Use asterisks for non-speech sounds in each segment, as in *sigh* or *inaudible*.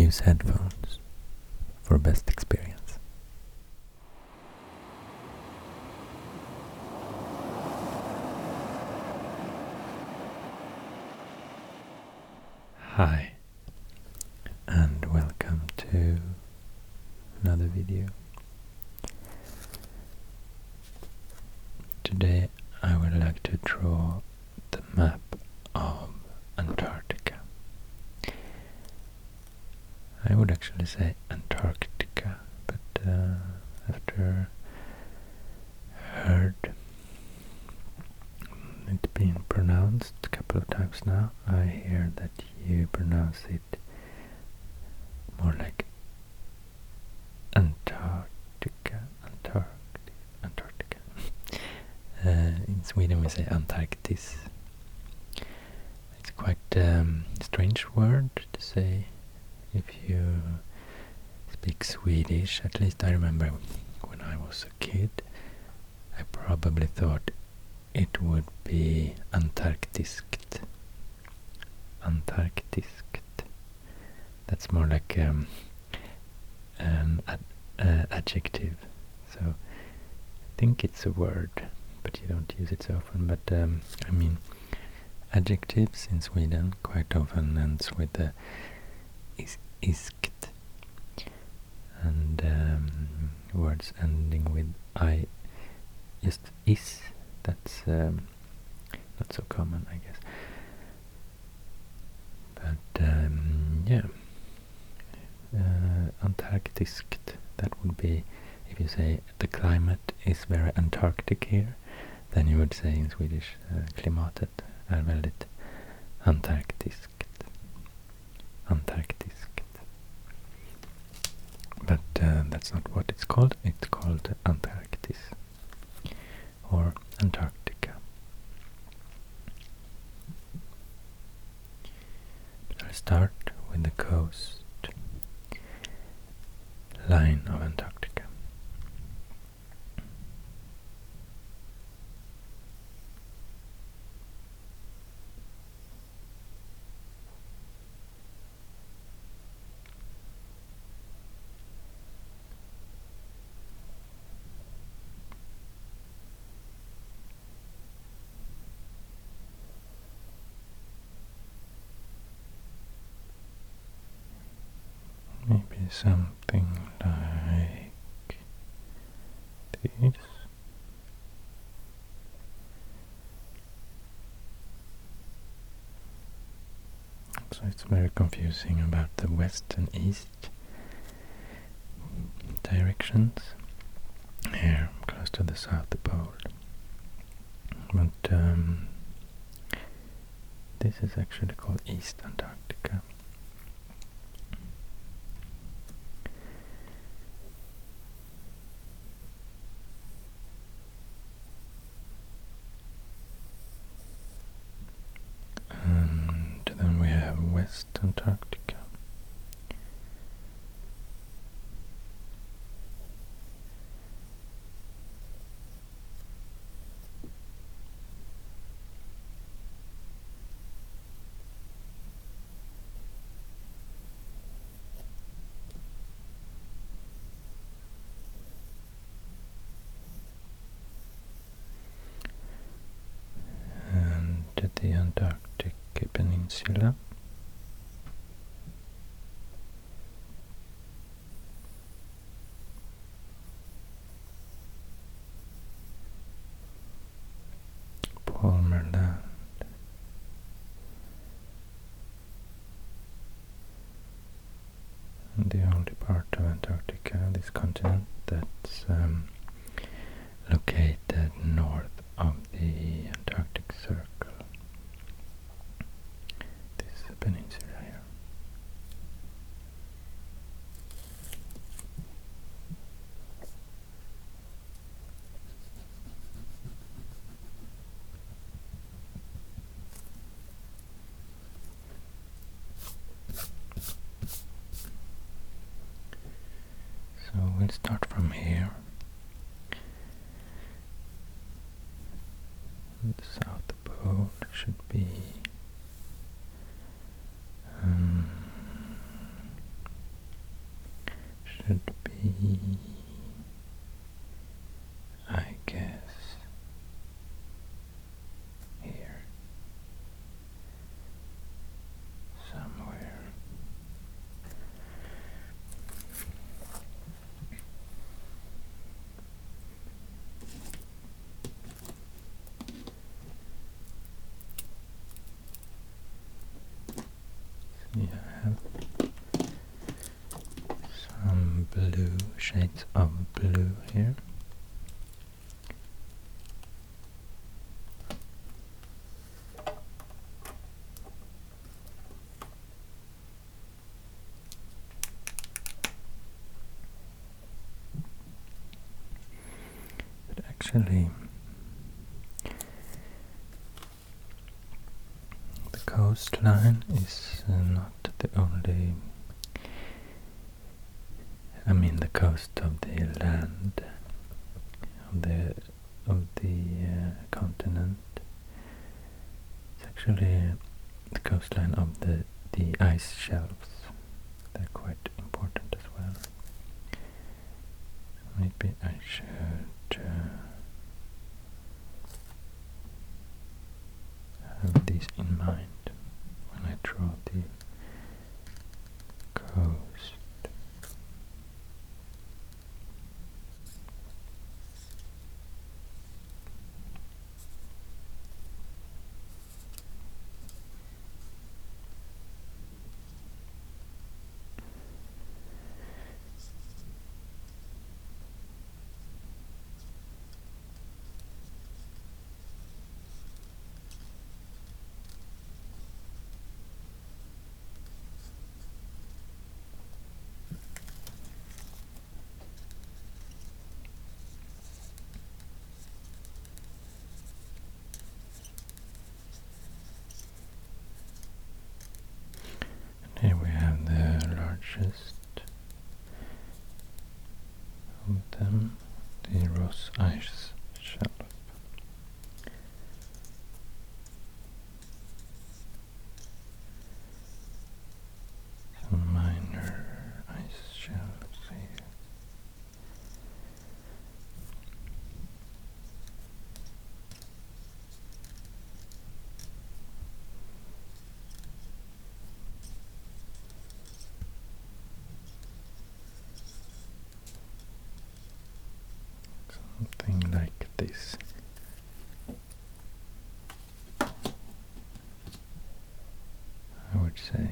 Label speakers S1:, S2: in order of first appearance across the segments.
S1: use headphones for best experience. Hi, and welcome to another video. Today I would like to draw the map of Antarctica. I would actually say Antarctica, but uh, after heard it being pronounced a couple of times now, I hear that you pronounce it more like Antarctica, Antarctica, Antarctica. *laughs* Uh, in Sweden we say Antarktis. It's quite a um, strange word to say if you speak Swedish. At least I remember when I was a kid, I probably thought it would be Antarktiskt. Antarktiskt. That's more like um, an ad uh, adjective. So I think it's a word, but you don't use it so often. But um, I mean, adjectives in Sweden quite often ends with the is iskt, and um, words ending with i, just is. That's um, not so common, I guess. But um, yeah, uh, That would be if you say the climate is very Antarctic here, then you would say in Swedish uh, klimatet är väldigt Antarktiskt. Antarktiskt. But uh, that's not what it's called. It's called Antarktis or Antarctica. But I'll start with the coast line of Antarctica. Maybe something like this. So it's very confusing about the west and east directions here close to the south pole. But um, this is actually called East Antarctica. And then we have West Antarctica. And the Antarctic Peninsula. Palmer Land. And the only part of Antarctica, this continent, that's um, located north of the Antarctic Circle. This peninsula here. So we'll start from here. The South Pole should be shades of blue here. But actually, the coastline is uh, not the only I mean the coast of the land of the of the uh, continent. It's actually the coastline of the the ice shelves. They're quite important as well. Maybe I should uh, have these in mind when I draw the coast. And here we have largest of them, the Ross Ice Shelf. Some minor ice shelves here. Something this. I would say.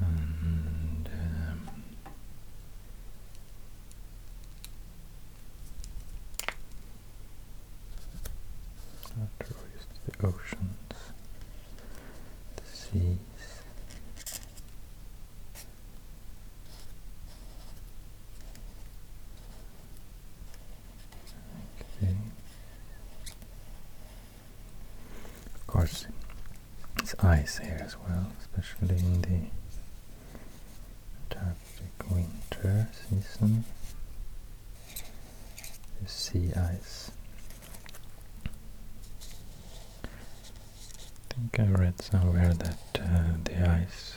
S1: And um, the oceans, the seas. Okay. Course, it's ice here as well, especially in the Antarctic winter season. The sea ice. I think I read somewhere that uh, the ice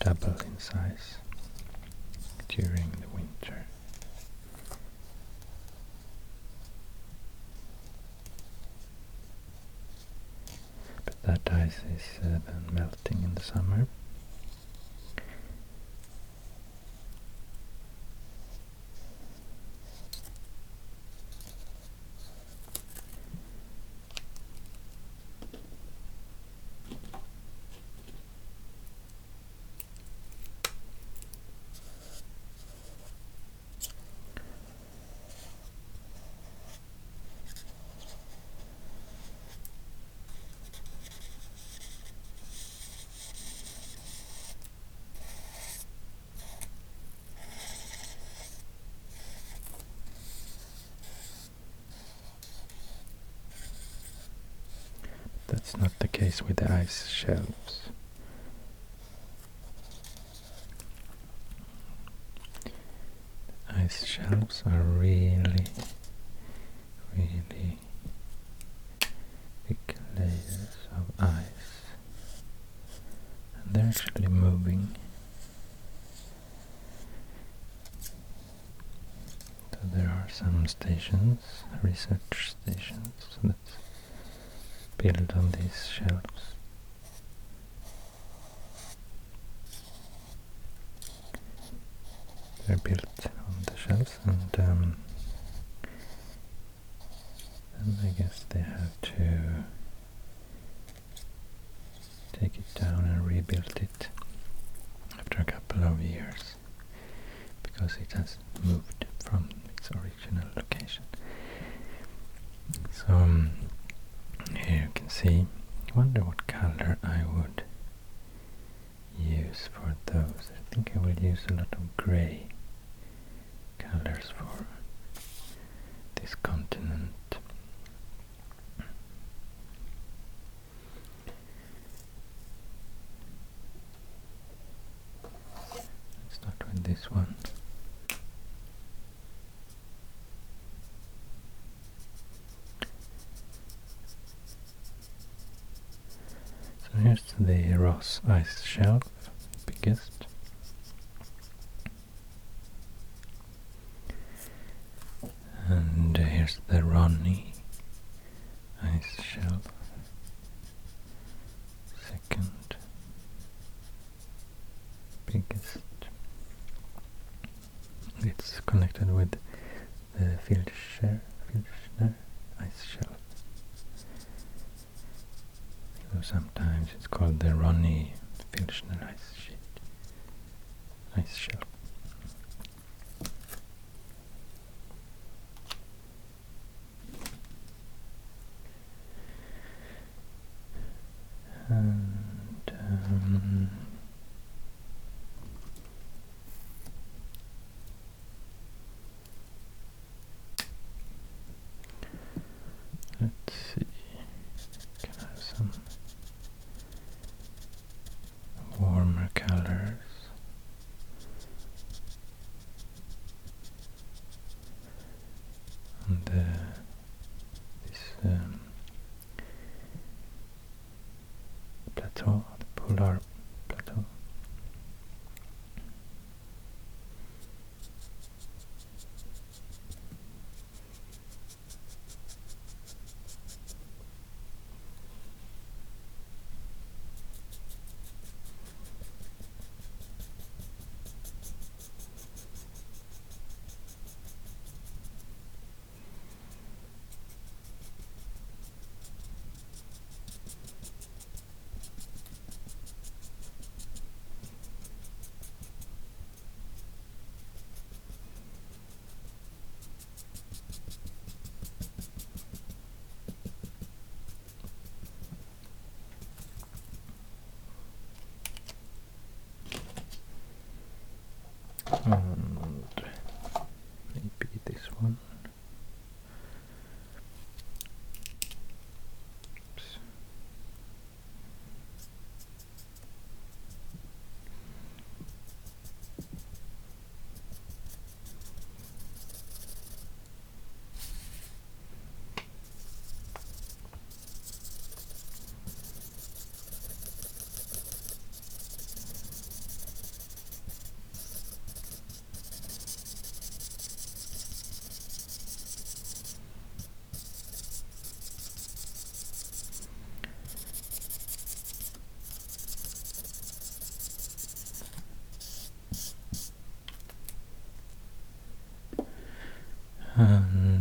S1: double in size during the winter. But that ice is uh, then melting in the summer. Not the case with the ice shelves. Ice shelves are really, really big layers of ice, and they're actually moving. So there are some stations, research stations, that's built on these shelves. They're built on the shelves and um, I guess they have to take it down and rebuild it after a couple of years because it has moved from its original location. So um, here you can see, I wonder what color I would use for those. I think I will use a lot of grey colors for this continent. Let's start with this one. So here's ice shelf, biggest. And here's the Ronne ice shelf, second biggest. It's connected with the Filchner, And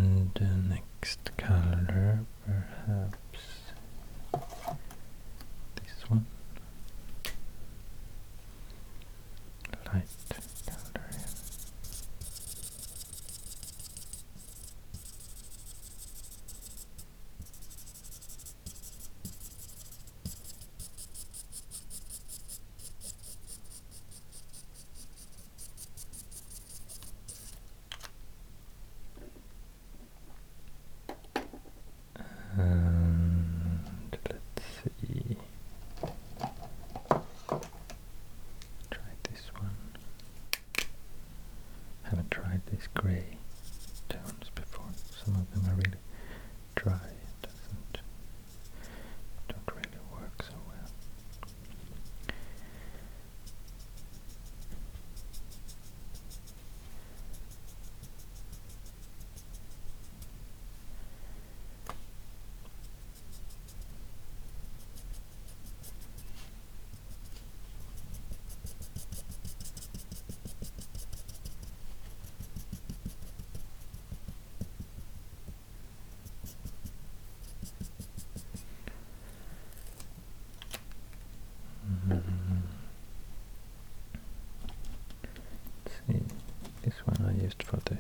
S1: used for the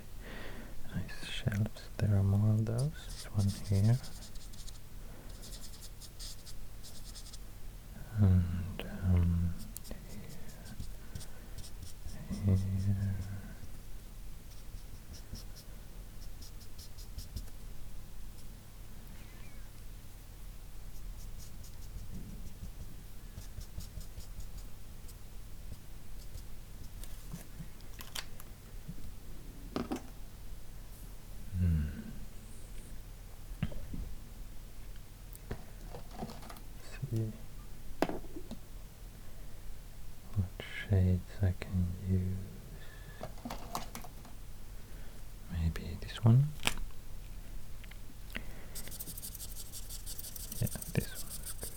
S1: what shades I can use. Maybe this one. Yeah, this one is good.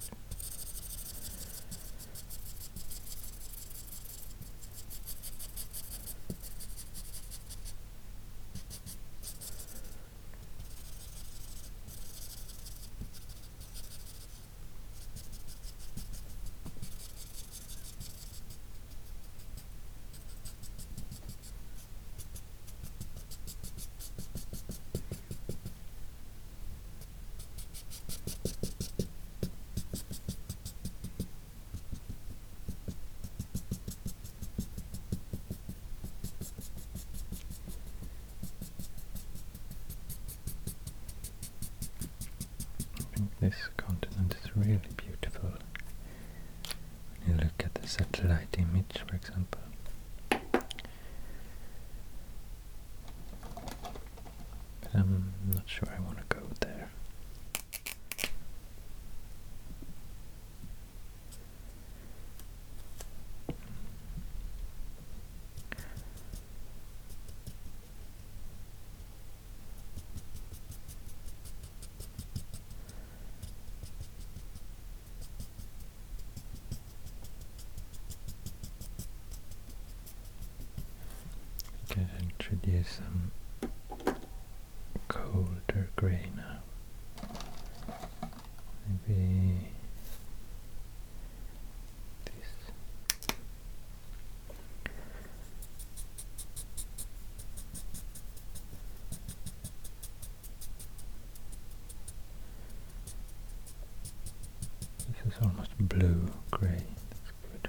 S1: I think this continent is really beautiful. When you look at the satellite image, for example. I'm not sure I want to go there. Can introduce some colder grey now. Maybe this. This is almost blue grey. That's good.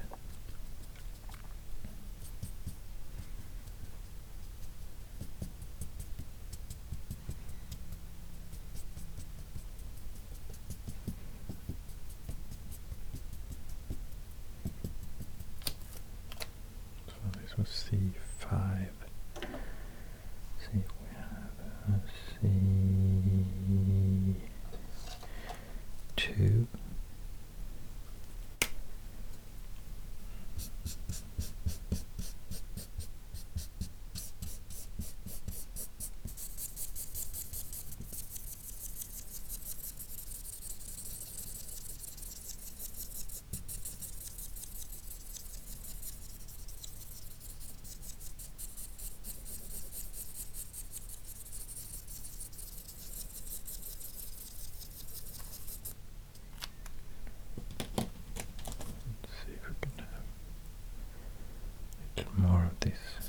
S1: Was C5. See if we have a C2. Let's see if we can have a little more of this.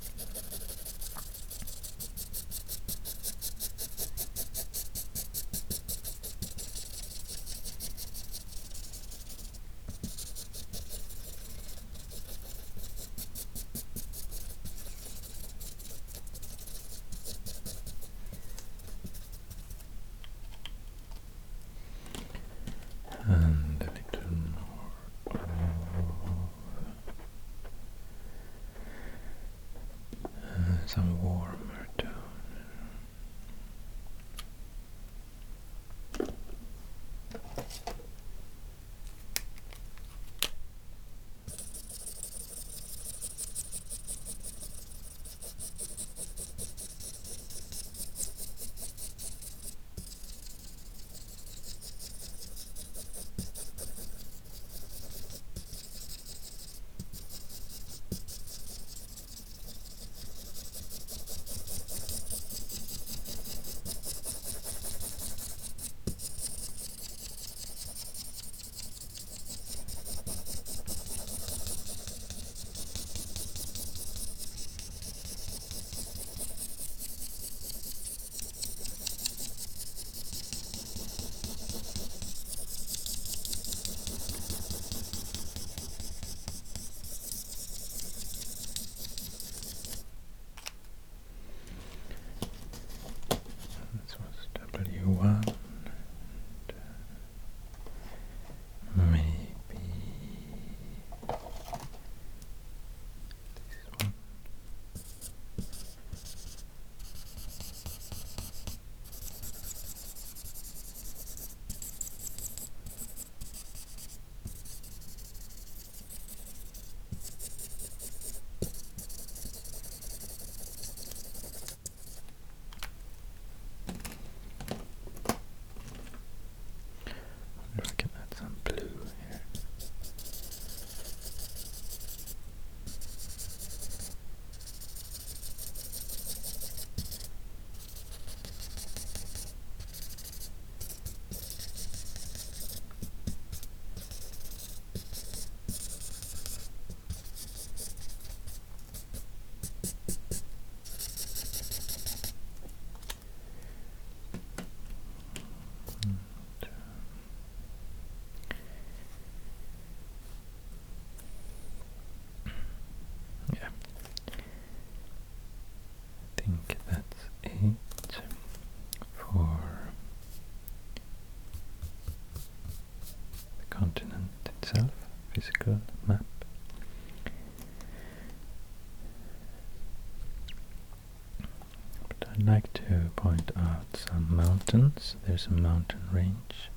S1: Mountains. There's a mountain range.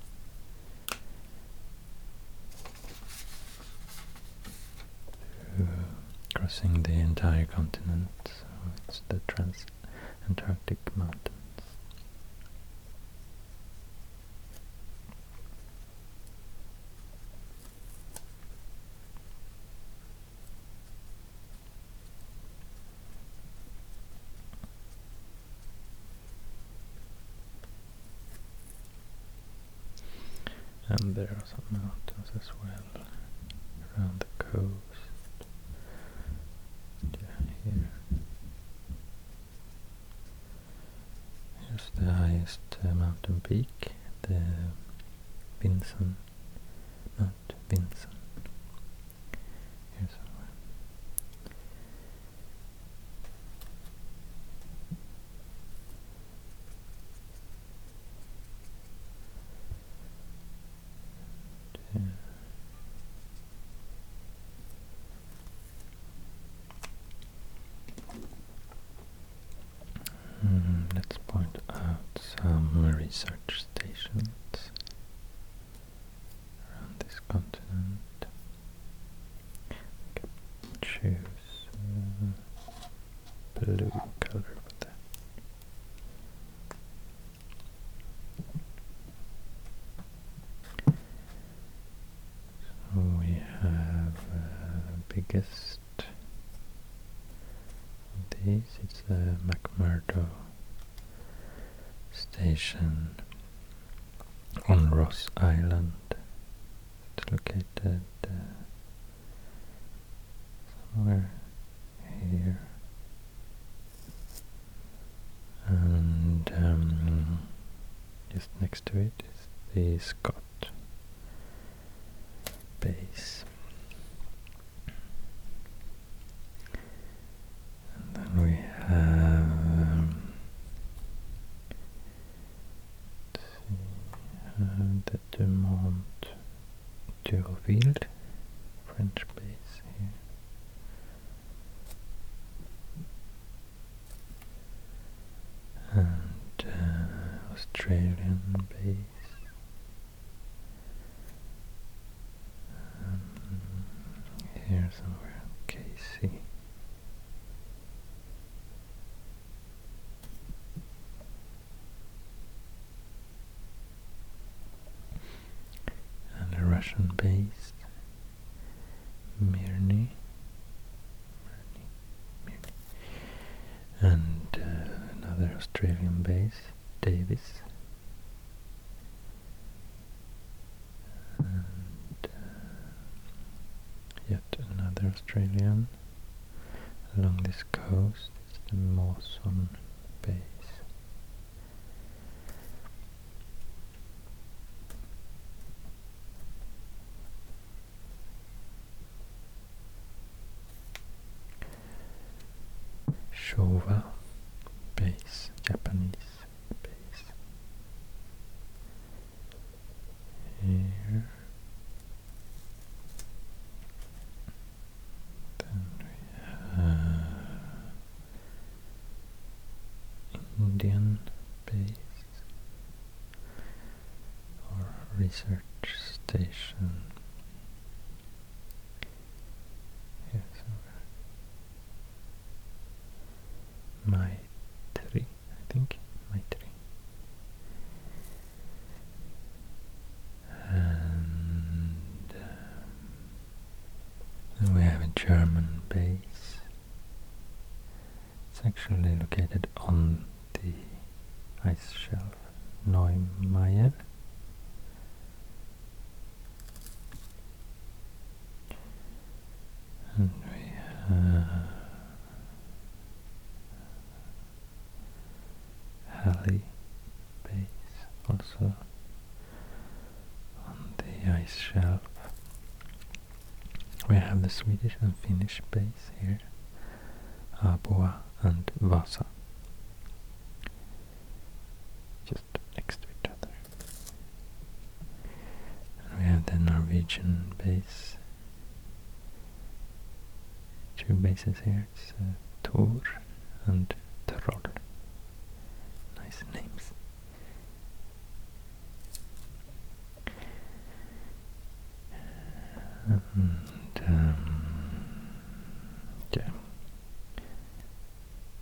S1: crossing the entire continent, so it's the Trans-Antarctic Mountains. And there are some mountains as well around the coast. Yeah, here. Here's the highest uh, peak, the Vinson, not Vinson. Here somewhere. Yeah. Mm, let's point research stations around this continent. choose uh, blue color for that. So we have uh, biggest this it's the McMurdo station on Ross Island. It's located uh, somewhere here. And um, just next to it is the Scott base. And then we have um, let's see, uh, the Dumont D'Urville French base here. And uh, Australian base. Um, here somewhere, Casey. And a Russian base, Mirny, Mirny, Mirny. and uh, another Australian base, Davis. And uh, yet another Australian along this coast. It's the Mawson base. Showa base, Japanese base. Here. Then we have Indian base or research station. I think. And um, we have a German base. It's actually located on the ice shelf Neumayer. And we have Base also on the ice shelf. We have the Swedish and Finnish base here, Aboa and Wasa, just next to each other. And we have the Norwegian base, two bases here, it's uh, Tor and Troll names names. And, um,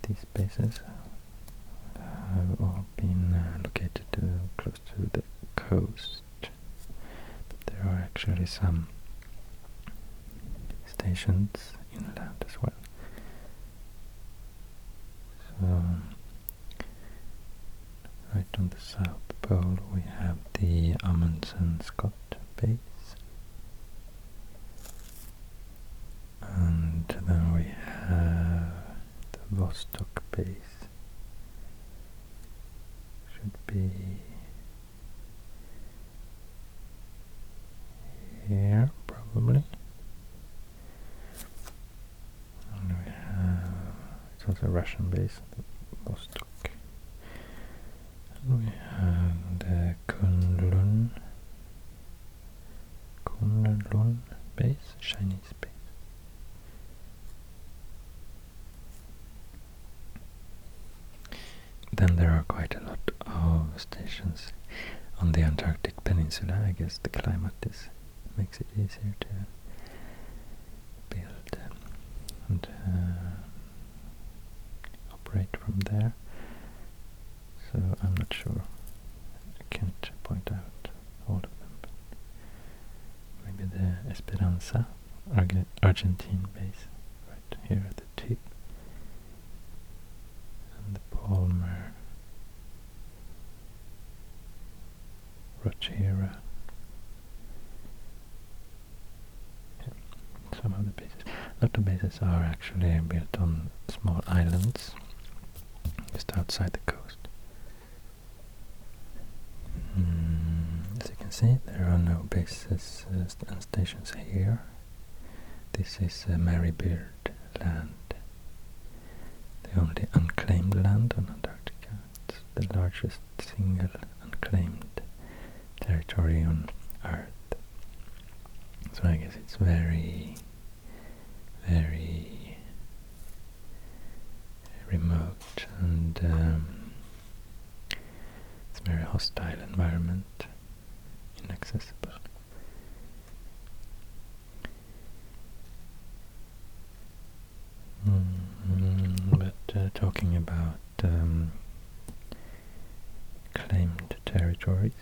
S1: these spaces have all been uh, located uh, close to the coast. But there are actually some stations inland also a Russian base. And we have the uh, Kunlun Kunlun base, Chinese base. Then there are quite a lot of stations on the Antarctic Peninsula. I guess the climate is makes it easier to build and uh, operate from there. So I'm not sure. I can't point out all of them. But maybe the Esperanza Arge Argentine base right here at the tip. And the Palmer Rothera. Yeah, some of the bases. A lot of bases are actually built on small islands just outside the coast. Mm, as you can see, there are no bases uh, and stations here. This is uh, Marie Byrd land, the only unclaimed land on Antarctica. It's the largest single unclaimed territory on Earth. So I guess it's very, very remote and um, it's a very hostile environment, inaccessible. Mm, but uh, talking about um, claimed territories,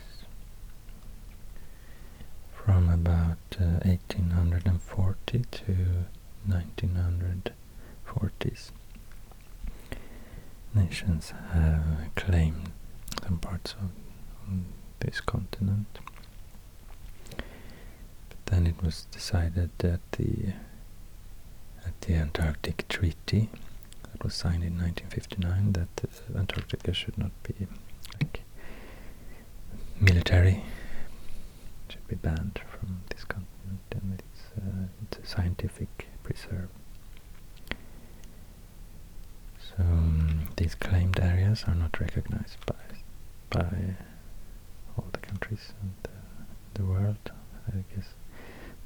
S1: from about uh, 1840 to 1940s, nations have claimed some parts of this continent. But then it was decided that the at the Antarctic Treaty that was signed in 1959 that Antarctica should not be like military should be banned from this continent and it's, uh, it's a scientific preserve. So um, these claimed areas are not recognized by by all the countries the, the world. I guess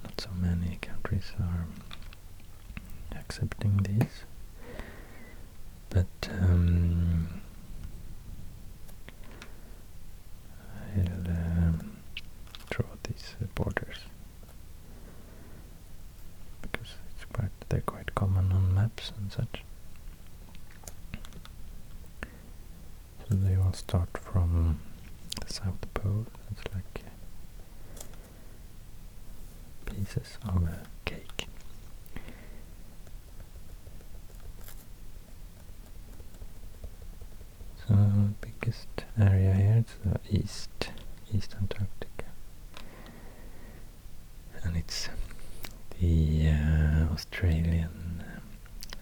S1: not so many countries are accepting these, but um, I'll um, draw these uh, borders because it's quite they're quite common on maps and such. So they all start from the South Pole. It's like pieces of a cake. So biggest area here is the east, East Antarctica, and it's the uh, Australian,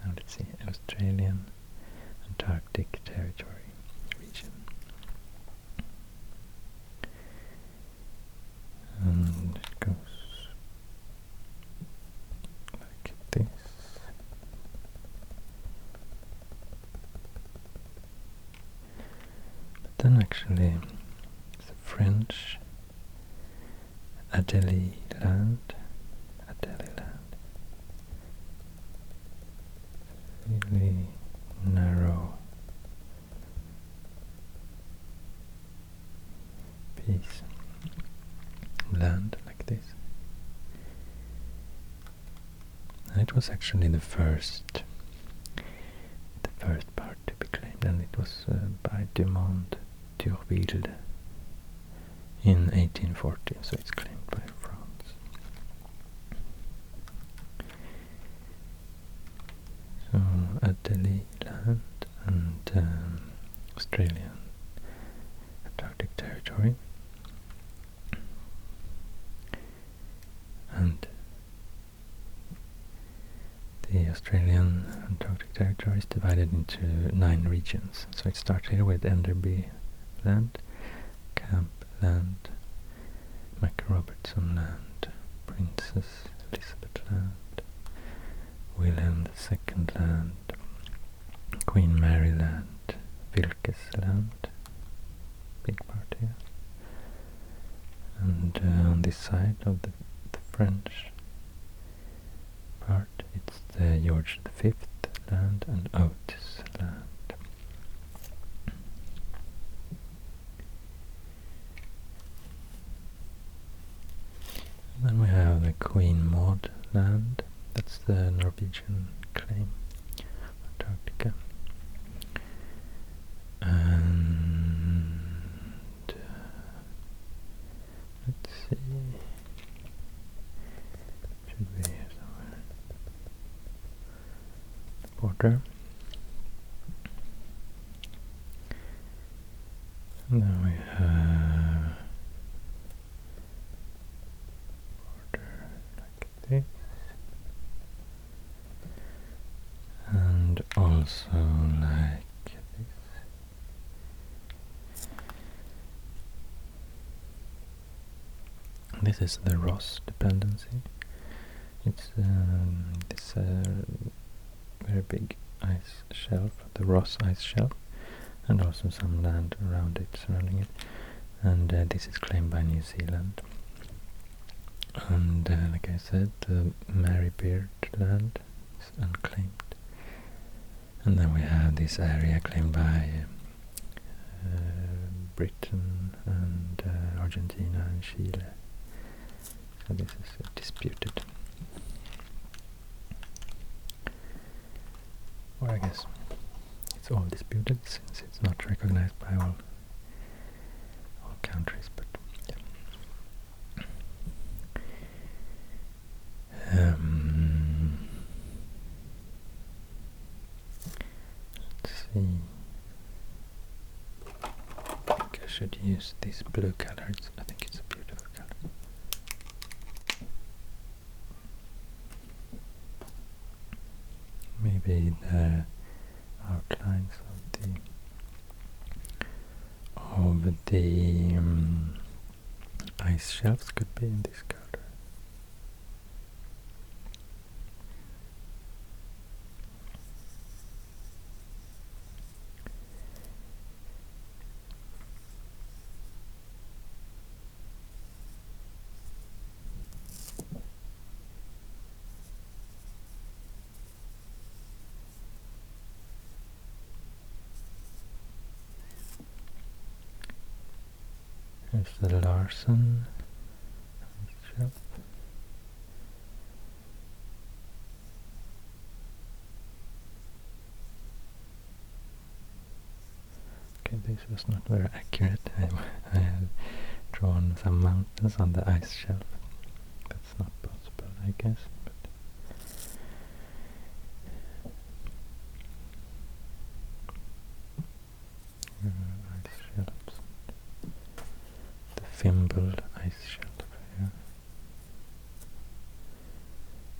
S1: uh, let's see, Australian Antarctic Territory region. And it goes like this. But then actually the French Adelie land, Adelie land, really narrow piece of land like this was actually the first the first part to be claimed, and it was uh, by Dumont d'Urville in 1840, so it's claimed by France. So Adelie Land and um, Australian Antarctic territory. And the Australian Antarctic territory is divided into nine So it starts here with Enderby Land, Kemp Land, Mac Robertson Land, Princess Elizabeth Land, William II Land, Queen Mary Land, Wilkes Land, big part here. And uh, on this side of the, the French part, it's the George V land and Oates land. then we have the Queen Maud land, that's the Norwegian claim, Antarctica. And uh, let's see, should be here somewhere. border. And then we have border like this. And also like this. This is the Ross dependency. It's um, this uh, very big ice shelf, the Ross ice shelf, and also some land around it, surrounding it. And uh, this is claimed by New Zealand. And uh, like I said, the Marie Byrd land is unclaimed. And then we have this area claimed by uh, Britain and uh, Argentina and Chile. So this is disputed. Or I guess it's all disputed since it's not recognized by all all countries, but yeah. Um, let's I think I should use this blue color. It's, I think it's a beautiful color. Maybe the outlines of the of the um, ice shelves could be in this color. Here's the Larsen. Okay, this was not very accurate. I, I have drawn some mountains on the ice shelf. That's not possible, I guess. But uh, ice shelves. The Fimbul ice shelf here.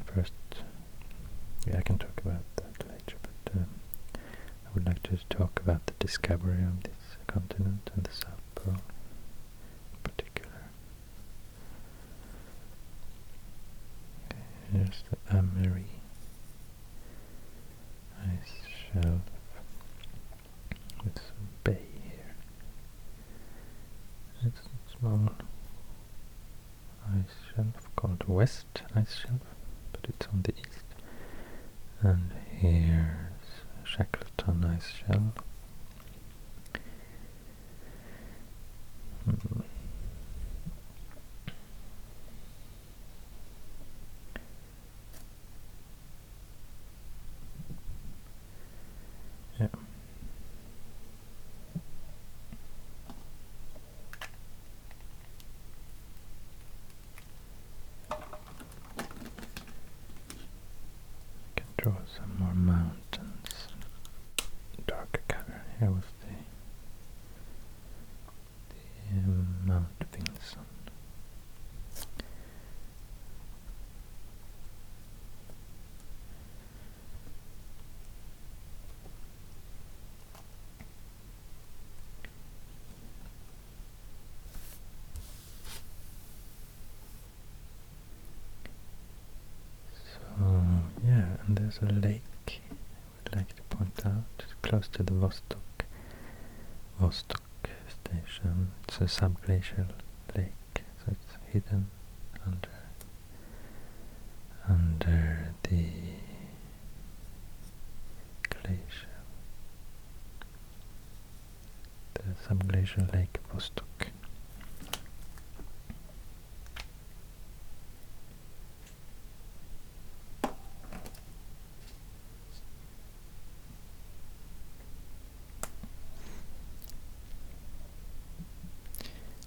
S1: First, yeah, I can talk about that later, but um, I would like to talk about the discovery of this continent and the South Pole in particular. The Amery ice shelf with some bay here. It's a small ice shelf called West Ice Shelf, but it's on the east. And here's Shackleton Ice Shelf. Hmm. Some more mountains. Darker color. Here the the um, Mount Vinson. So yeah, and there's a lake I would like to point out close to the Vostok Vostok station. It's a subglacial lake, so it's hidden under under the glacier. The subglacial lake Vostok.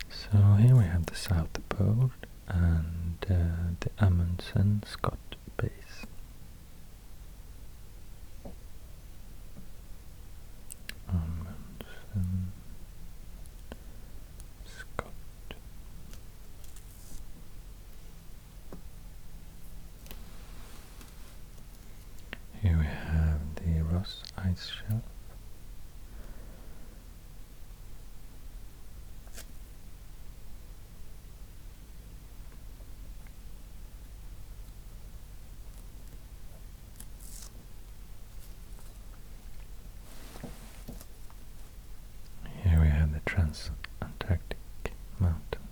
S1: So here we have the South Pole and uh, the Amundsen Scott base. Amundsen Scott. Here we have the Ross Ice Shelf. Here we have the Transantarctic Mountains.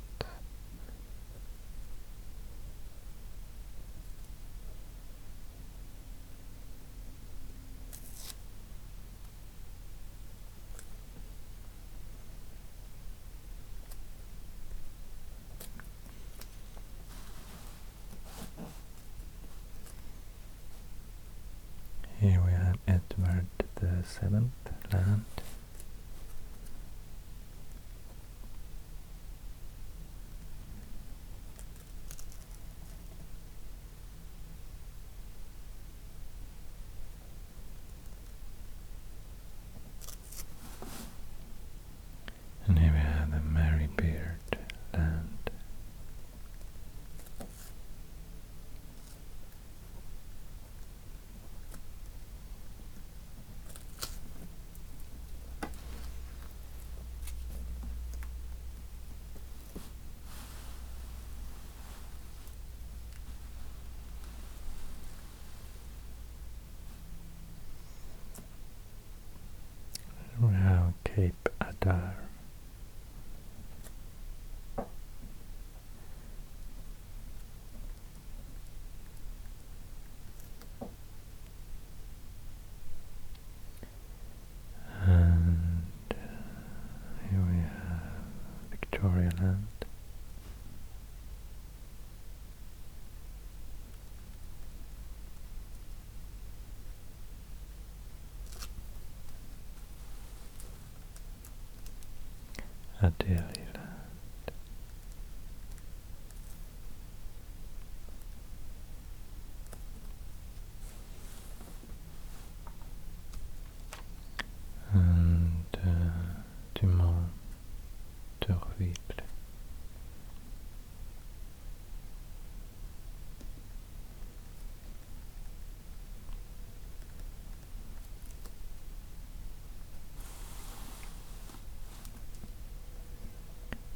S1: Here we have Edward Seventh Land. And here we have the Marie Byrd land. We have Cape Adare. And uh, here we have Victoria Land. Adelie Land. And uh, Dumont d'Urville.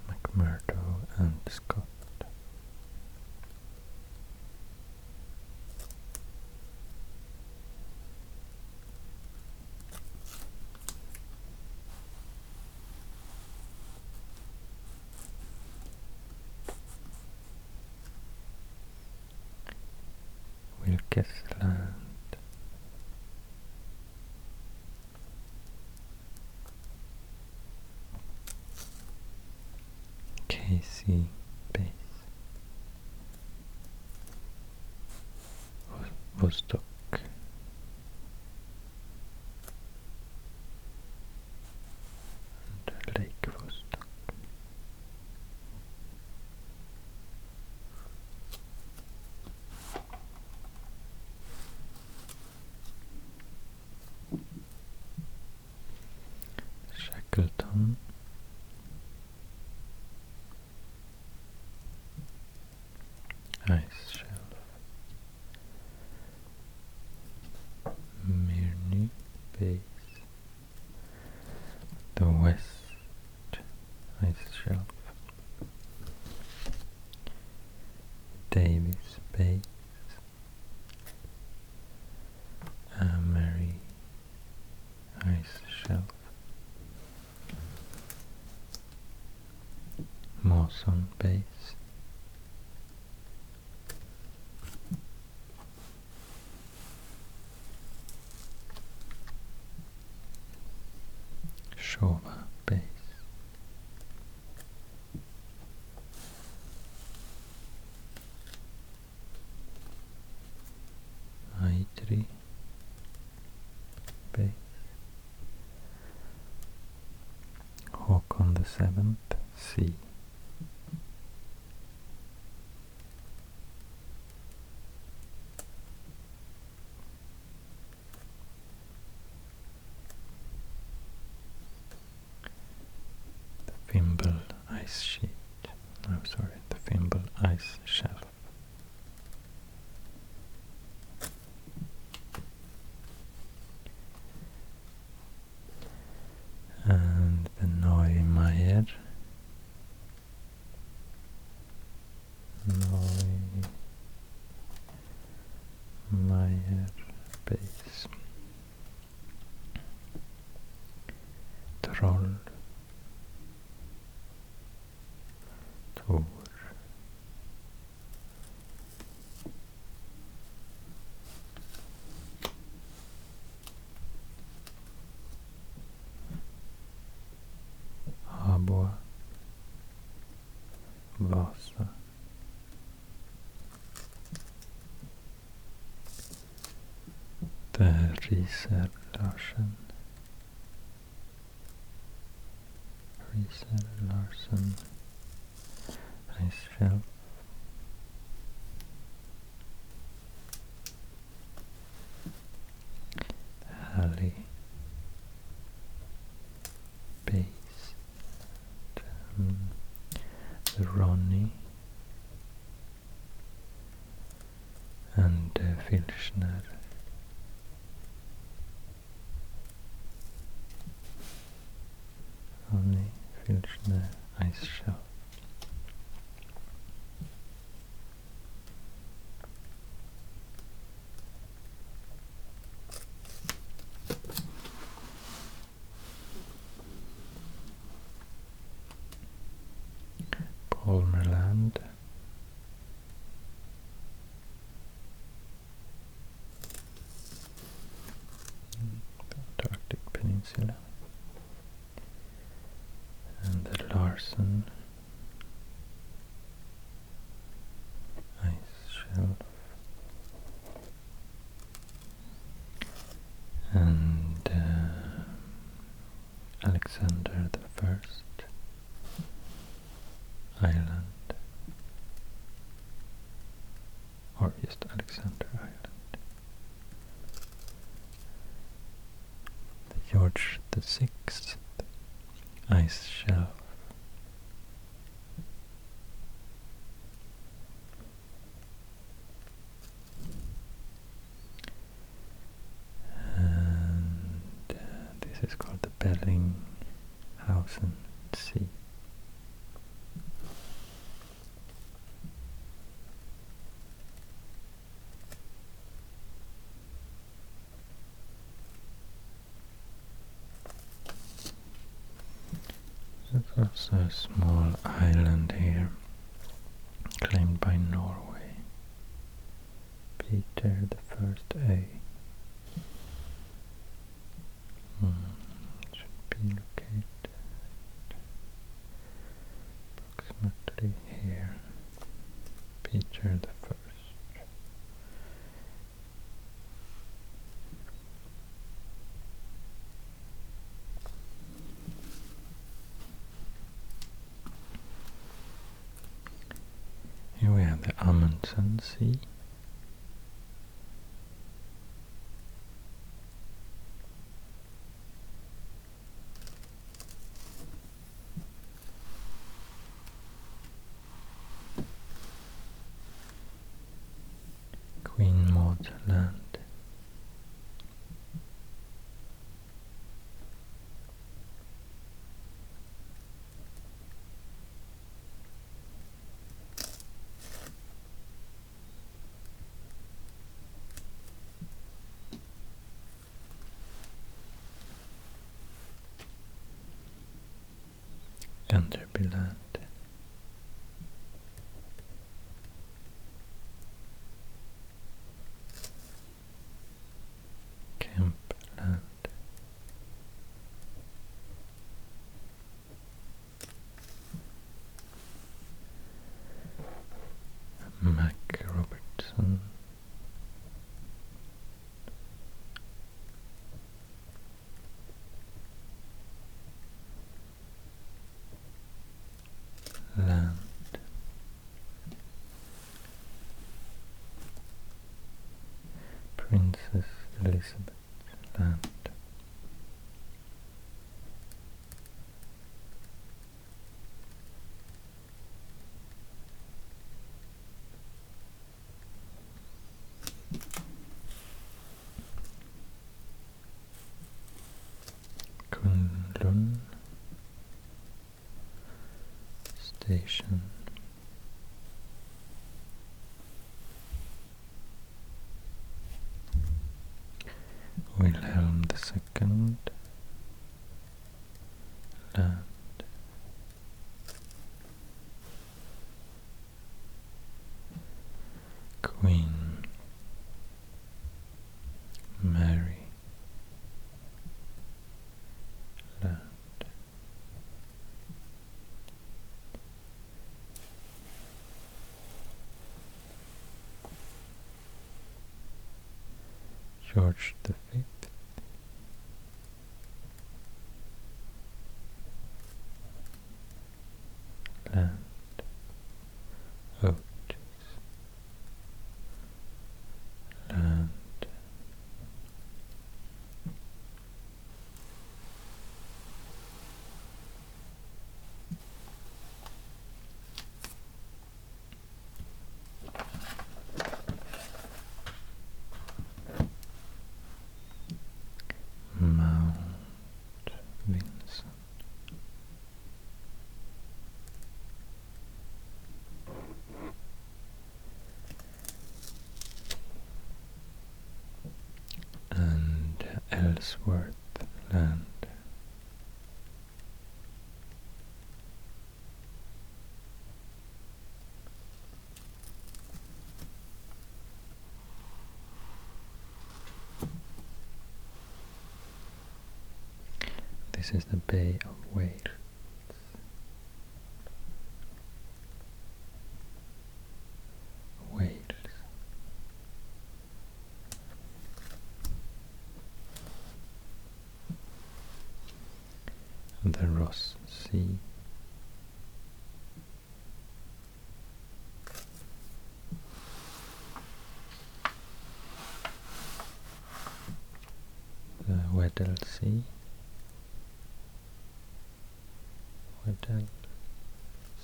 S1: McMurdo and Scott. Wilkes Land. Vostok. Lake Vostok. Shackleton. Shackleton. Base. The west ice shelf. Davis base. Mary ice shelf. Mawson Showa base. Aitri base. Håkon the seventh C. The Fimbul ice sheet. No, sorry, the Fimbul ice shelf. And the Neumayer. Neumayer base. Troll. Tor. Aboa. Wasa. The Riser Larsen. Riser Larsen. Sell Larson ice shelf. Halley base um, the Ronne and uh, Filchner Ronne Filchner ice shelf Palmerland the Antarctic Peninsula. And the Larsen ice shelf. And uh, Alexander the First Island Alexander Island. The George the Sixth ice shelf. And uh, this is called the Bellingshausen Sea. There's also a small island here claimed by Norway. Peter the First A. Hmm, it should be located approximately here. Peter the First. Here we have the Amundsen Sea. kan du bli lärd. Princess Elizabeth Land. Kunlun Station Wilhelm the Second Land Queen Mary Land George the Fifth. Land Oates Land Mount Vinson. And Ellsworth Land. This is the Bay of Wales. The Ross Sea. The Weddell Sea. Weddell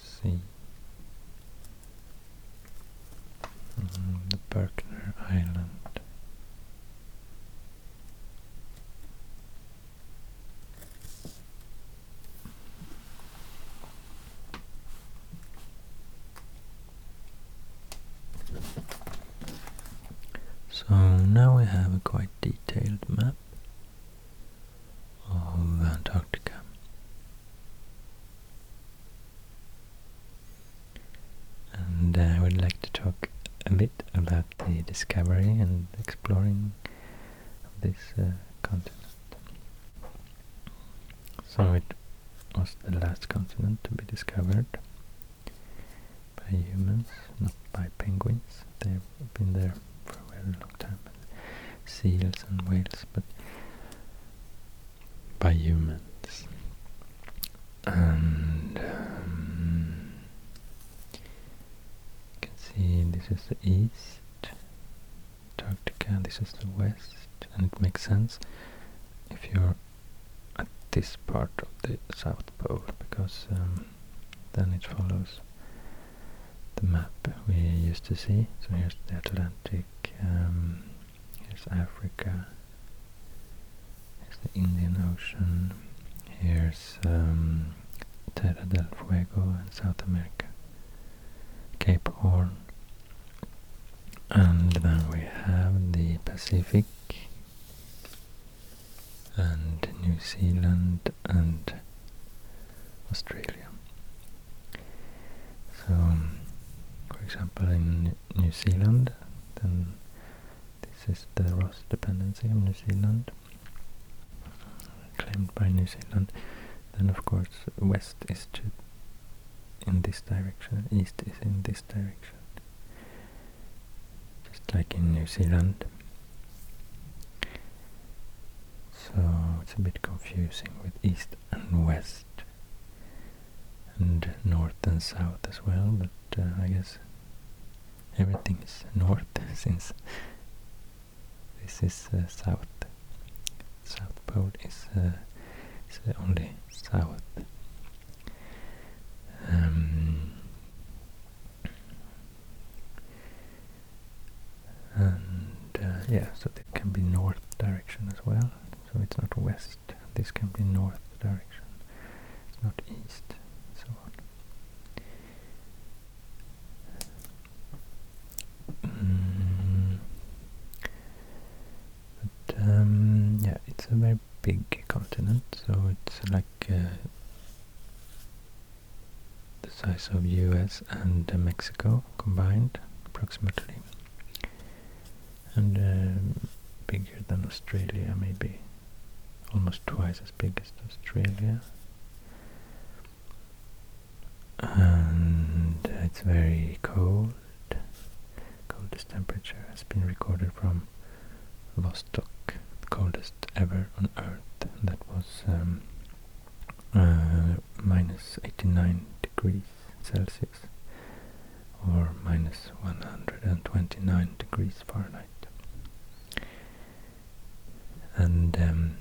S1: Sea. Mm, the Berkner Island. So now we have a quite detailed map of Antarctica. And uh, I would like to talk a bit about the discovery and exploring of this uh, continent. So it was the last continent to be discovered by humans, not by penguins. They've been there for a very long time. Seals and whales, but by humans. And um, you can see this the east, Antarctica, this is the west, and it makes sense if you're at this part of the South Pole, because um, then it follows the map we used to see. So here's the Atlantic, um, There's Africa. here's the Indian Ocean. Here's um, Terra del Fuego and South America. Cape Horn. And then we have the Pacific and New Zealand and Australia. So, um, for example, in New Zealand, then this is the Ross dependency of New Zealand, claimed by New Zealand. Then, of course, west is to in this direction, east is in this direction. Like in New Zealand. So it's a bit confusing with east and west and north and south as well, but uh, I guess everything is north *laughs* since this is uh, south. South Pole is, uh, is only south. Um, and uh, yeah, so it can be north direction as well. So it's not west. This can be north direction. It's not east. So on. Mm. But um, yeah, it's a very big continent. So it's like uh, the size of US and uh, Mexico combined, approximately, and uh, bigger than Australia, maybe almost twice as big as Australia. And it's very cold. Coldest temperature has been recorded from Vostok, coldest ever on Earth. That was um, uh, minus 89 degrees Celsius or minus 129 degrees Fahrenheit. And um,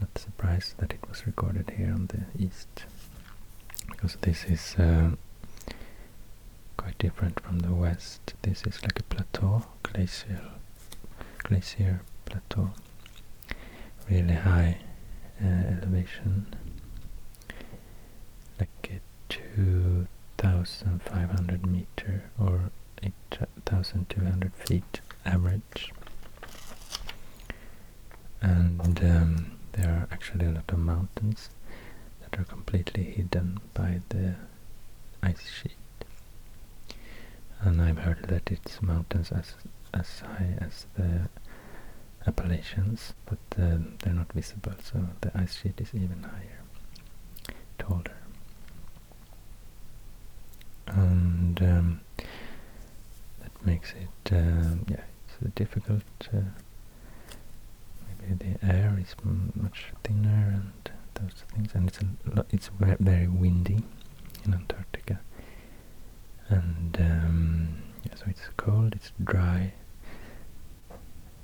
S1: not surprised that it was recorded here on the east because this is uh, quite different from the west. This is like a plateau, glacial, glacier plateau, really high uh, elevation, like a 2,500 meter or 8,200 feet average. And um, there are actually a lot of mountains that are completely hidden by the ice sheet. And I've heard that it's mountains as as high as the Appalachians, but uh, they're not visible, so the ice sheet is even higher, taller. And um, that makes it, uh, yeah, it's difficult. Uh, maybe the air is much thinner and those things, and it's a it's very windy in Antarctica. And um, yeah, so it's cold, it's dry.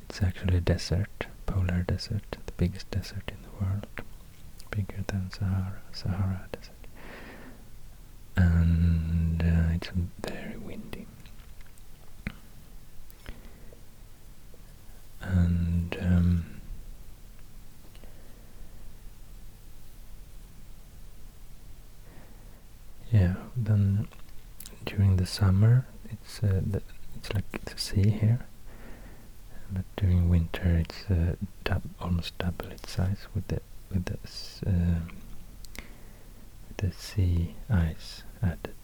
S1: It's actually a desert, polar desert, the biggest desert in the world, bigger than Sahara, Sahara Desert. And uh, it's very windy. And um, yeah, then during the summer it's uh, the, it's like the sea here, but during winter it's uh, dub almost double its size with the with the uh, the sea ice added.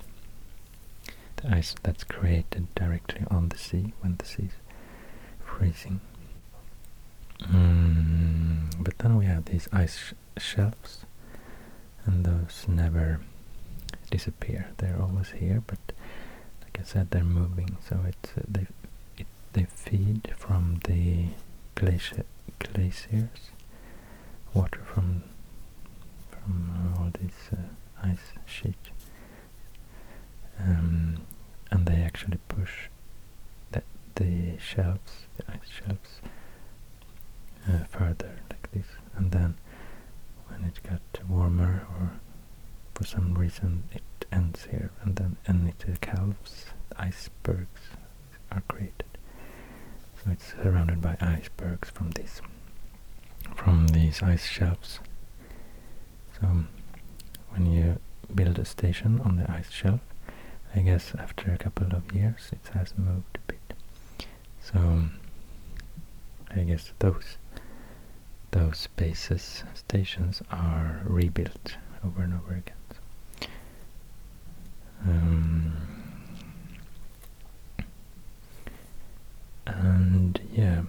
S1: The ice that's created directly on the sea when the sea is freezing. Mm, but then we have these ice sh shelves, and those never disappear. They're always here, but like I said, they're moving. So it's uh, they it, they feed from the glacier glaciers, water from from all these uh, ice sheet, um, and they actually push the the shelves, the ice shelves, uh, further like this, and then when it got warmer or for some reason it ends here and then and it calves icebergs are created So it's surrounded by icebergs from this from these ice shelves. So when you build a station on the ice shelf, I guess after a couple of years it has moved a bit. So I guess those those bases stations are rebuilt over and over again. Um, and yeah,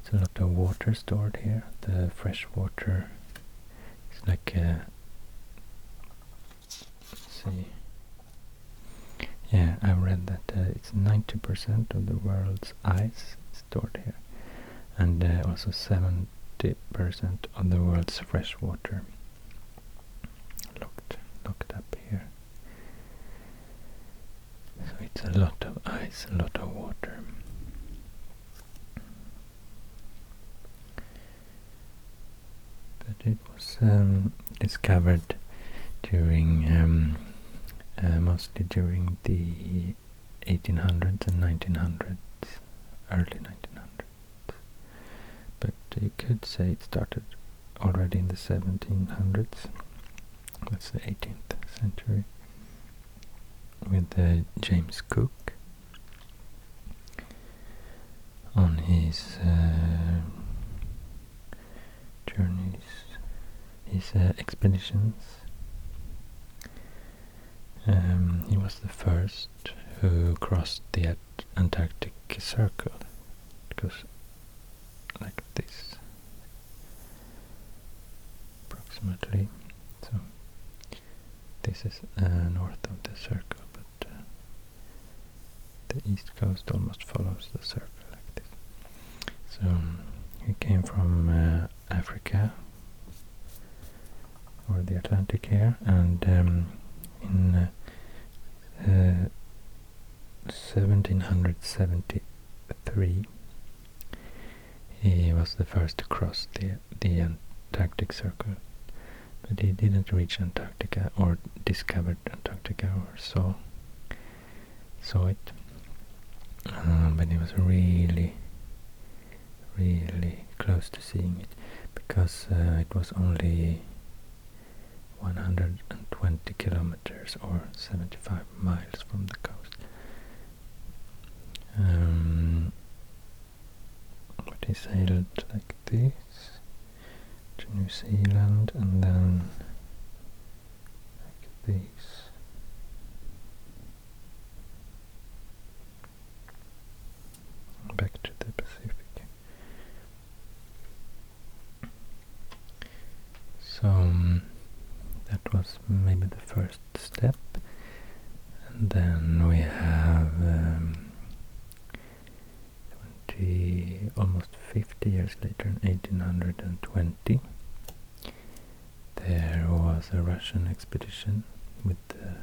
S1: it's a lot of water stored here. The fresh water is like a, see. Yeah, I read that uh, it's 90% of the world's ice stored here, and uh, also 70% of the world's fresh water locked locked up. So it's a lot of ice, a lot of water. But it was um, discovered during, um, uh, mostly during the 1800s and 1900s, early 1900s. But you could say it started already in the 1700s. That's the 18th century with uh, James Cook on his uh, journeys, his uh, expeditions. Um, he was the first who crossed the Antarctic Circle. It goes like this, approximately. So this is uh, north of the circle, the east coast almost follows the circle like this. So he came from uh, Africa or the Atlantic here, and um, in 1773 he was the first to cross the the Antarctic Circle but he didn't reach Antarctica or discovered Antarctica or saw saw it. Uh, but he was really, really close to seeing it because uh, it was only 120 kilometers or 75 miles from the coast. Um, but he sailed like this to New Zealand and then like this. Back to the Pacific. So um, that was maybe the first step, and then we have um, 20, almost 50 years later, in 1820, there was a Russian expedition with the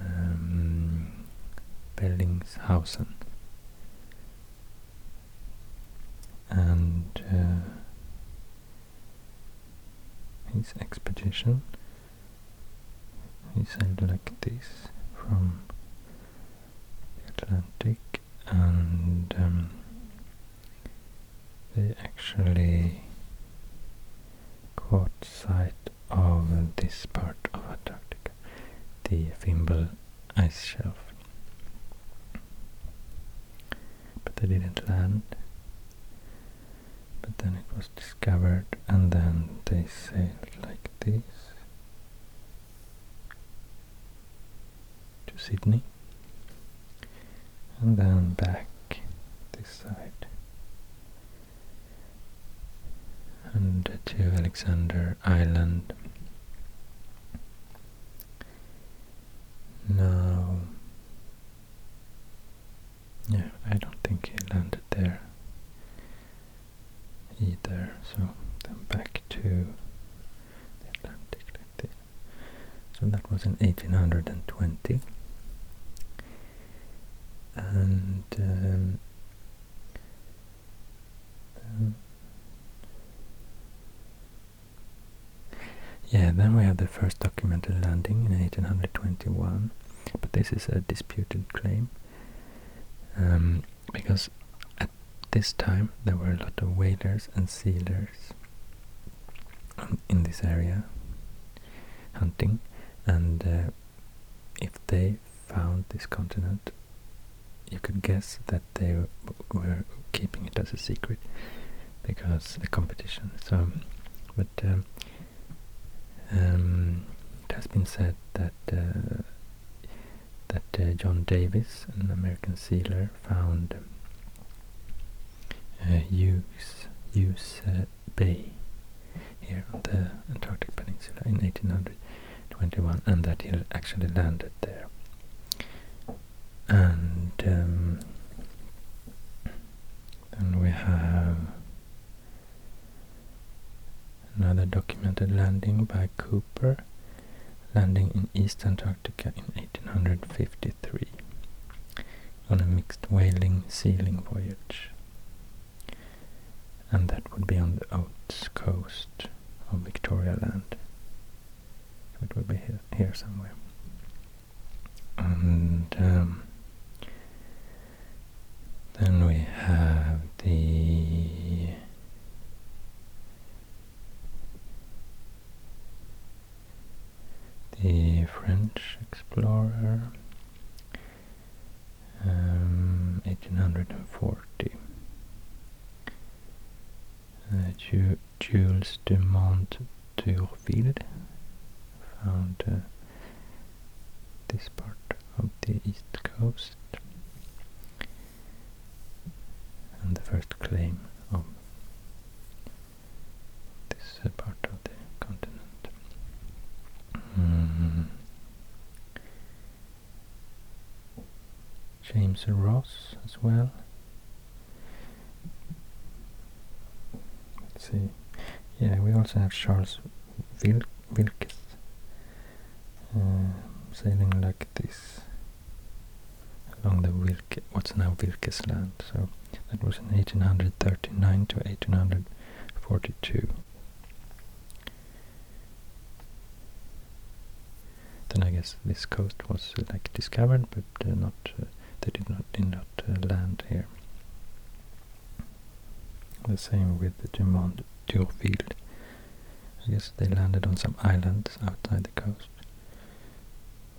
S1: um, Bellingshausen and uh, his expedition he sailed like this from the Atlantic and um, they actually caught sight of this part of Antarctica, the Fimbul ice shelf. But they didn't land. But then it was discovered and then they sailed like this. To Sydney. And then back this side. And to Alexander Island. Now yeah I don't think he landed there either so then back to the Atlantic so that was in 1820 and um, um, yeah, then we have the first documented landing in 1821, but this is a disputed claim. Um, because this time there were a lot of whalers and sealers in this area hunting, and uh, if they found this continent, you could guess that they were keeping it as a secret because the competition. So, but um, um, it has been said that uh, that uh, John Davis, an American sealer, found uh, Hughes uh, Bay here on the Antarctic Peninsula in 1821, and that he actually landed there. And um, then we have another documented landing by Cooper, landing in East Antarctica in 1853 on a mixed whaling sealing voyage. And that would be on the Oates coast of Victoria Land. It would be here, here somewhere. And um, then we have the the French explorer, um, 1840. Uh, Jules Dumont d'Urville found uh, this part of the east coast and the first claim of this uh, part of the continent. Mm. James Ross as well. Let's see. Yeah, we also have Charles Wil Wilkes uh, sailing like this along the Wilke, what's now Wilkes Land. So that was in 1839 to 1842. Then I guess this coast was uh, like discovered, but uh, not uh, they did not did not uh, land here. The same with the Dumont D'Urville. Guess they landed on some islands outside the coast,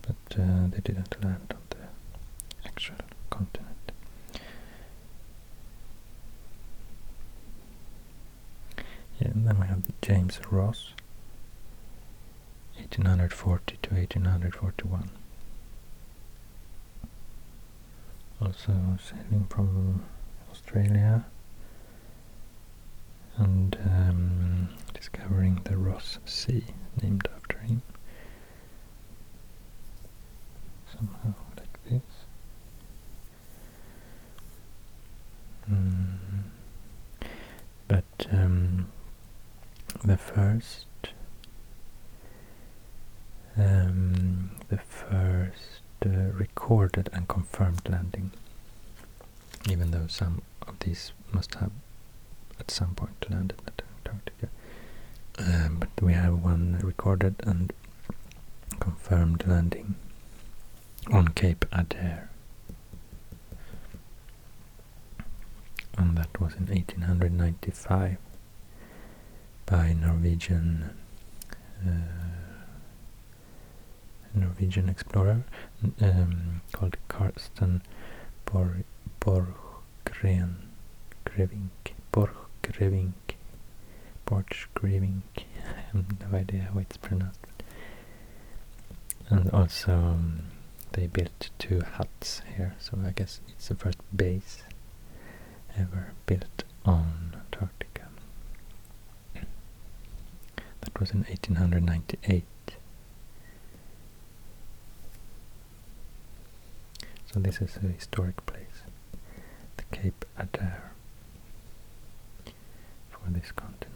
S1: but uh, they didn't land on the actual continent. Yeah, and then we have James Ross, 1840 to 1841. Also sailing from Australia and um, the Ross Sea, named after him. Somehow like this. Mm. But um, the first um, the first uh, recorded and confirmed landing even though some of these must have at some point landed at Antarctica um, but we have one recorded and confirmed landing on Cape Adare and that was in 1895 by Norwegian uh, Norwegian explorer um, called Carsten Bor Borgren Grevink Borchgrevink Borchgrevink. I have no idea how it's pronounced and also um, they built two huts here so I guess it's the first base ever built on Antarctica. That was in 1898 so this is a historic place the Cape Adare for this continent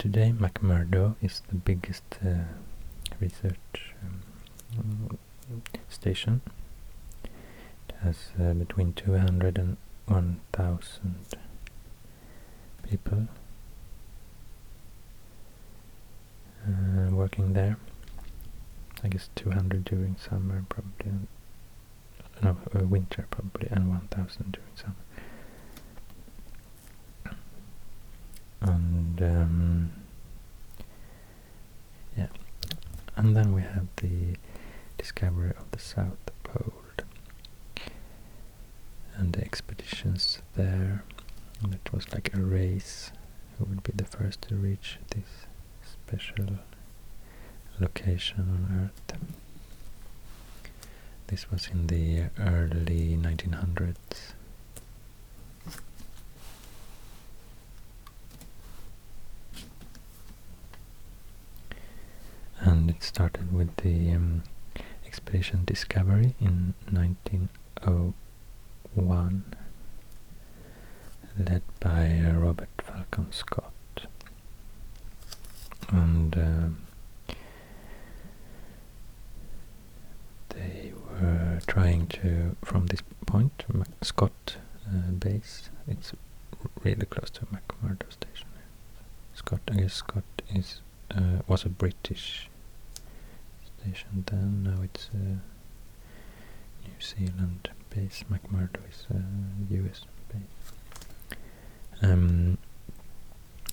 S1: today McMurdo is the biggest uh, research um, station it has uh, between 200 and 1000 people uh, working there. I guess 200 during summer, probably no, uh, winter probably, and 1000 during summer. And um, yeah, and then we have the discovery of the South Pole and the expeditions there. And it was like a race who would be the first to reach this special location on Earth. This was in the early 1900s. And it started with the um, expedition Discovery in 1901, led by uh, Robert Falcon Scott. And um, they were trying to, from this point, Scott uh, base, it's really close to McMurdo station. Scott, I guess Scott uh, was a British station then. Now it's a New Zealand base. McMurdo is a US base. Um,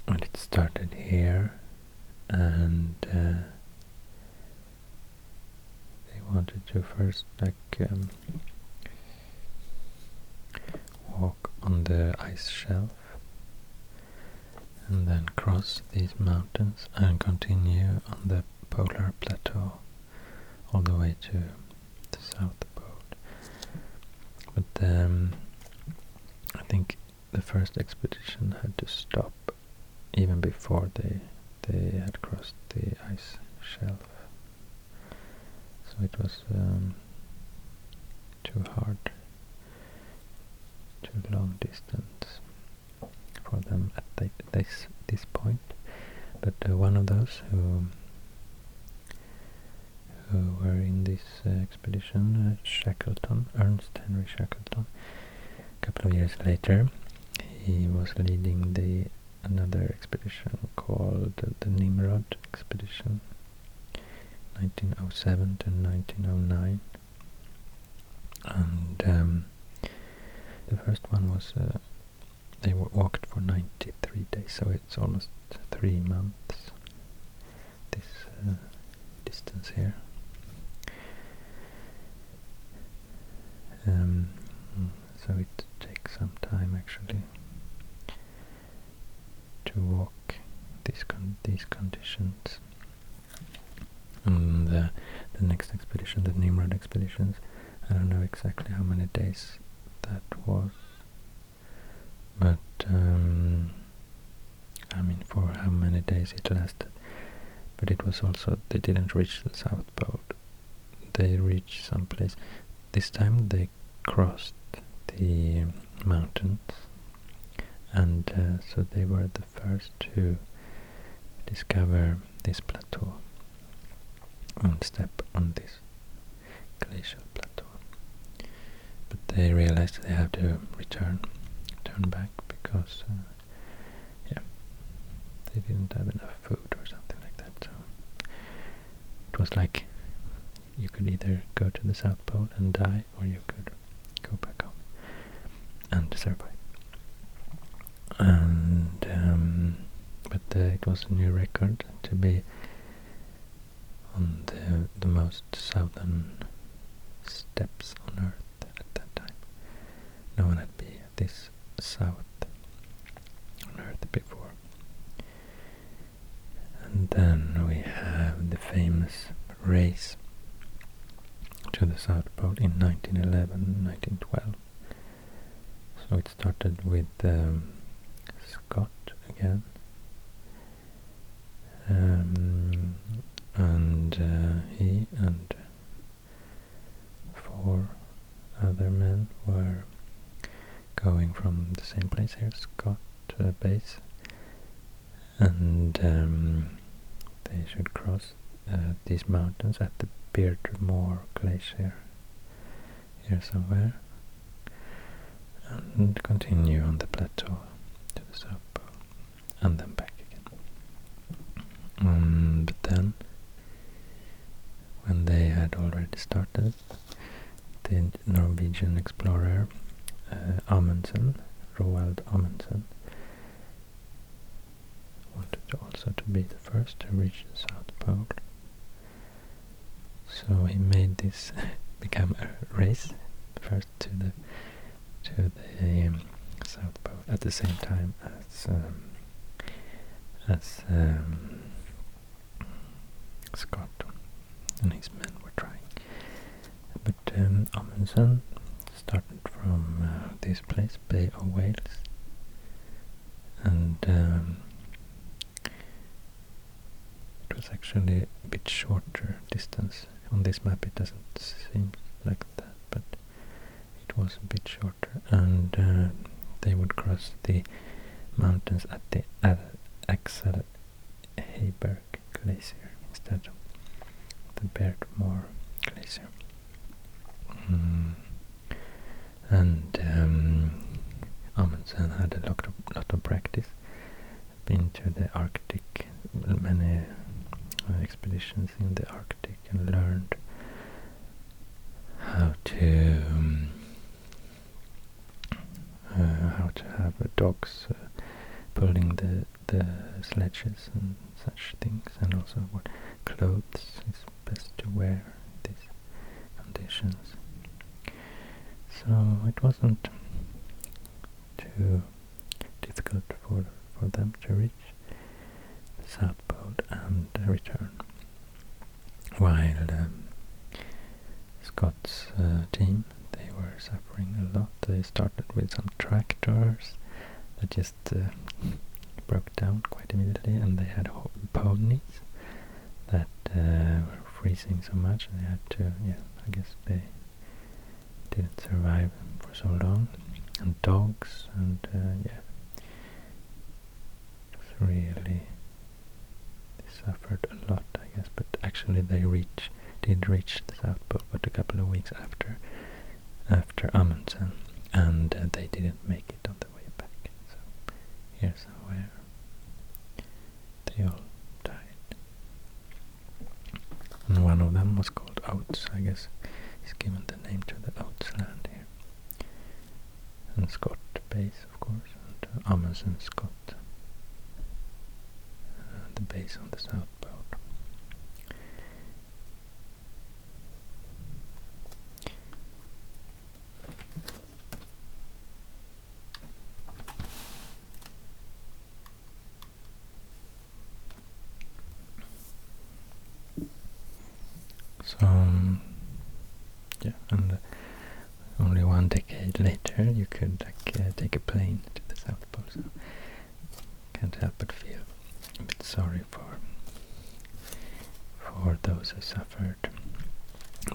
S1: and it started here, and uh, they wanted to first like um, walk on the ice shelf these mountains and continue on the polar plateau all the way to the South Pole. But um, I think the first expedition had to stop even before they they had crossed the ice shelf. So it was um, too hard, too long distance for them at this this point. But uh, one of those who who were in this uh, expedition, uh, Shackleton, Ernst Henry Shackleton. A couple of years later, he was leading the another expedition called the Nimrod expedition, 1907 to 1909. And um, the first one was uh, they walked for 93 days, so it's almost three months. This uh, distance here. Um, so it takes some time actually to walk these con these conditions. And the, the next expedition, the Nimrod expeditions, I don't know exactly how many days that was, but um, I mean for how many days it lasted. But it was also, they didn't reach the South Pole. They reached some place. This time they crossed the mountains and uh, so they were the first to discover this plateau and step on this glacial plateau but they realized they have to return turn back because uh, yeah they didn't have enough food or something like that so it was like you could either go to the South Pole and die or you could go back home and survive. And um, but uh, it was a new record to be on the the most southern steps on Earth at that time. No one had been at this south on Earth before. And then we have the famous race to the South Pole in 1911-1912. So it started with um, Scott again, um, and uh, he and four other men were going from the same place here, Scott base, and um, they should cross uh, these mountains at the Beardmore Glacier here somewhere and continue on the plateau to the south pole and then back again. Um, but then, when they had already started, the Norwegian explorer uh, Amundsen, Roald Amundsen, wanted also to be the first to reach the South Pole. So he made this *laughs* become a race first to the to the um, South Pole at the same time as um, as um, Scott and his men were trying. But um, Amundsen started from uh, this place, Bay of Whales, and um, it was actually a bit shorter distance. On this map it doesn't seem like that, but it was a bit shorter, and uh, they would cross the mountains at the Axel Heiberg Glacier instead of the Beardmore Glacier. Mm. And um, Amundsen had a lot of, lot of practice, been to the Arctic, many uh, expeditions in the Arctic and learned how to um, uh, how to have dogs uh, pulling the the sledges and such things, and also what clothes is best to wear in these conditions. So it wasn't too difficult for for them to reach the South Pole and return. While um, Scott's uh, team, they were suffering a lot. They started with some tractors that just uh, broke down quite immediately, and they had ponies that uh, were freezing so much, they had to, yeah, I guess they didn't survive for so long, and dogs, and uh, yeah, it was really they suffered a lot, I guess. But actually, they reach did reach the South Pole, but a couple of weeks after after Amundsen, and uh, they didn't make it on the way back. So here's where they all died. And one of them was called Oates, I guess. He's given the name to the Oates land here. And Scott base, of course, and uh, Amundsen Scott. Uh, the base on the South Pole. So, um, yeah, and uh, only one decade later you could like, uh, take a plane to the South Pole, so can't help but feel a bit sorry for for those who suffered.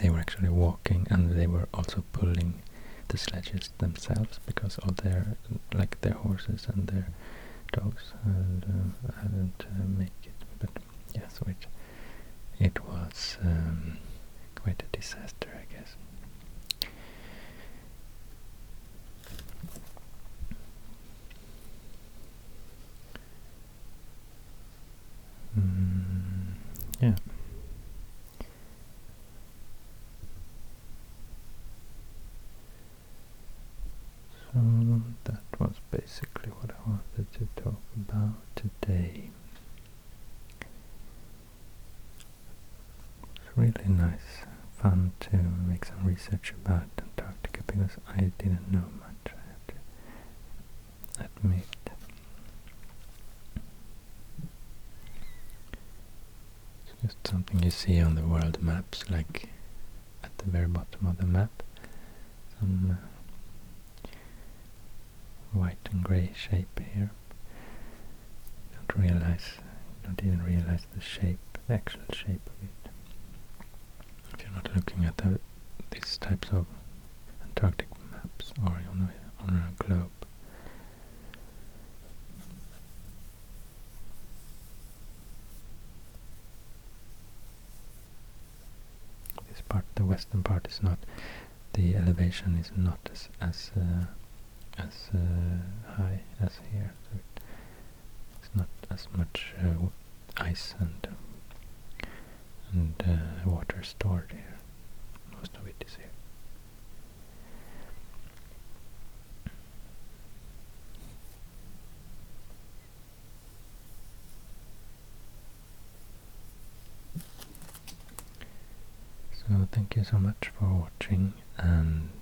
S1: They were actually walking and they were also pulling the sledges themselves because all their like their horses and their dogs and, uh, hadn't uh, make it. But yeah, so it it was um, quite a disaster, I guess. Mm, yeah. So that was basically what I wanted to talk about today. It's really nice, fun to make some research about Antarctica because I didn't know much, I have to admit. Just something you see on the world maps, like at the very bottom of the map. Some uh, white and grey shape here. Don't realize, don't even realize the shape, the actual shape of it. If looking at the, these types of Antarctic maps or on a, on a globe. This part, the western part, is not. The elevation is not as as uh, as uh, high as here. So it, it's not as much uh, ice and and uh, water stored here it is here. So thank you so much for watching and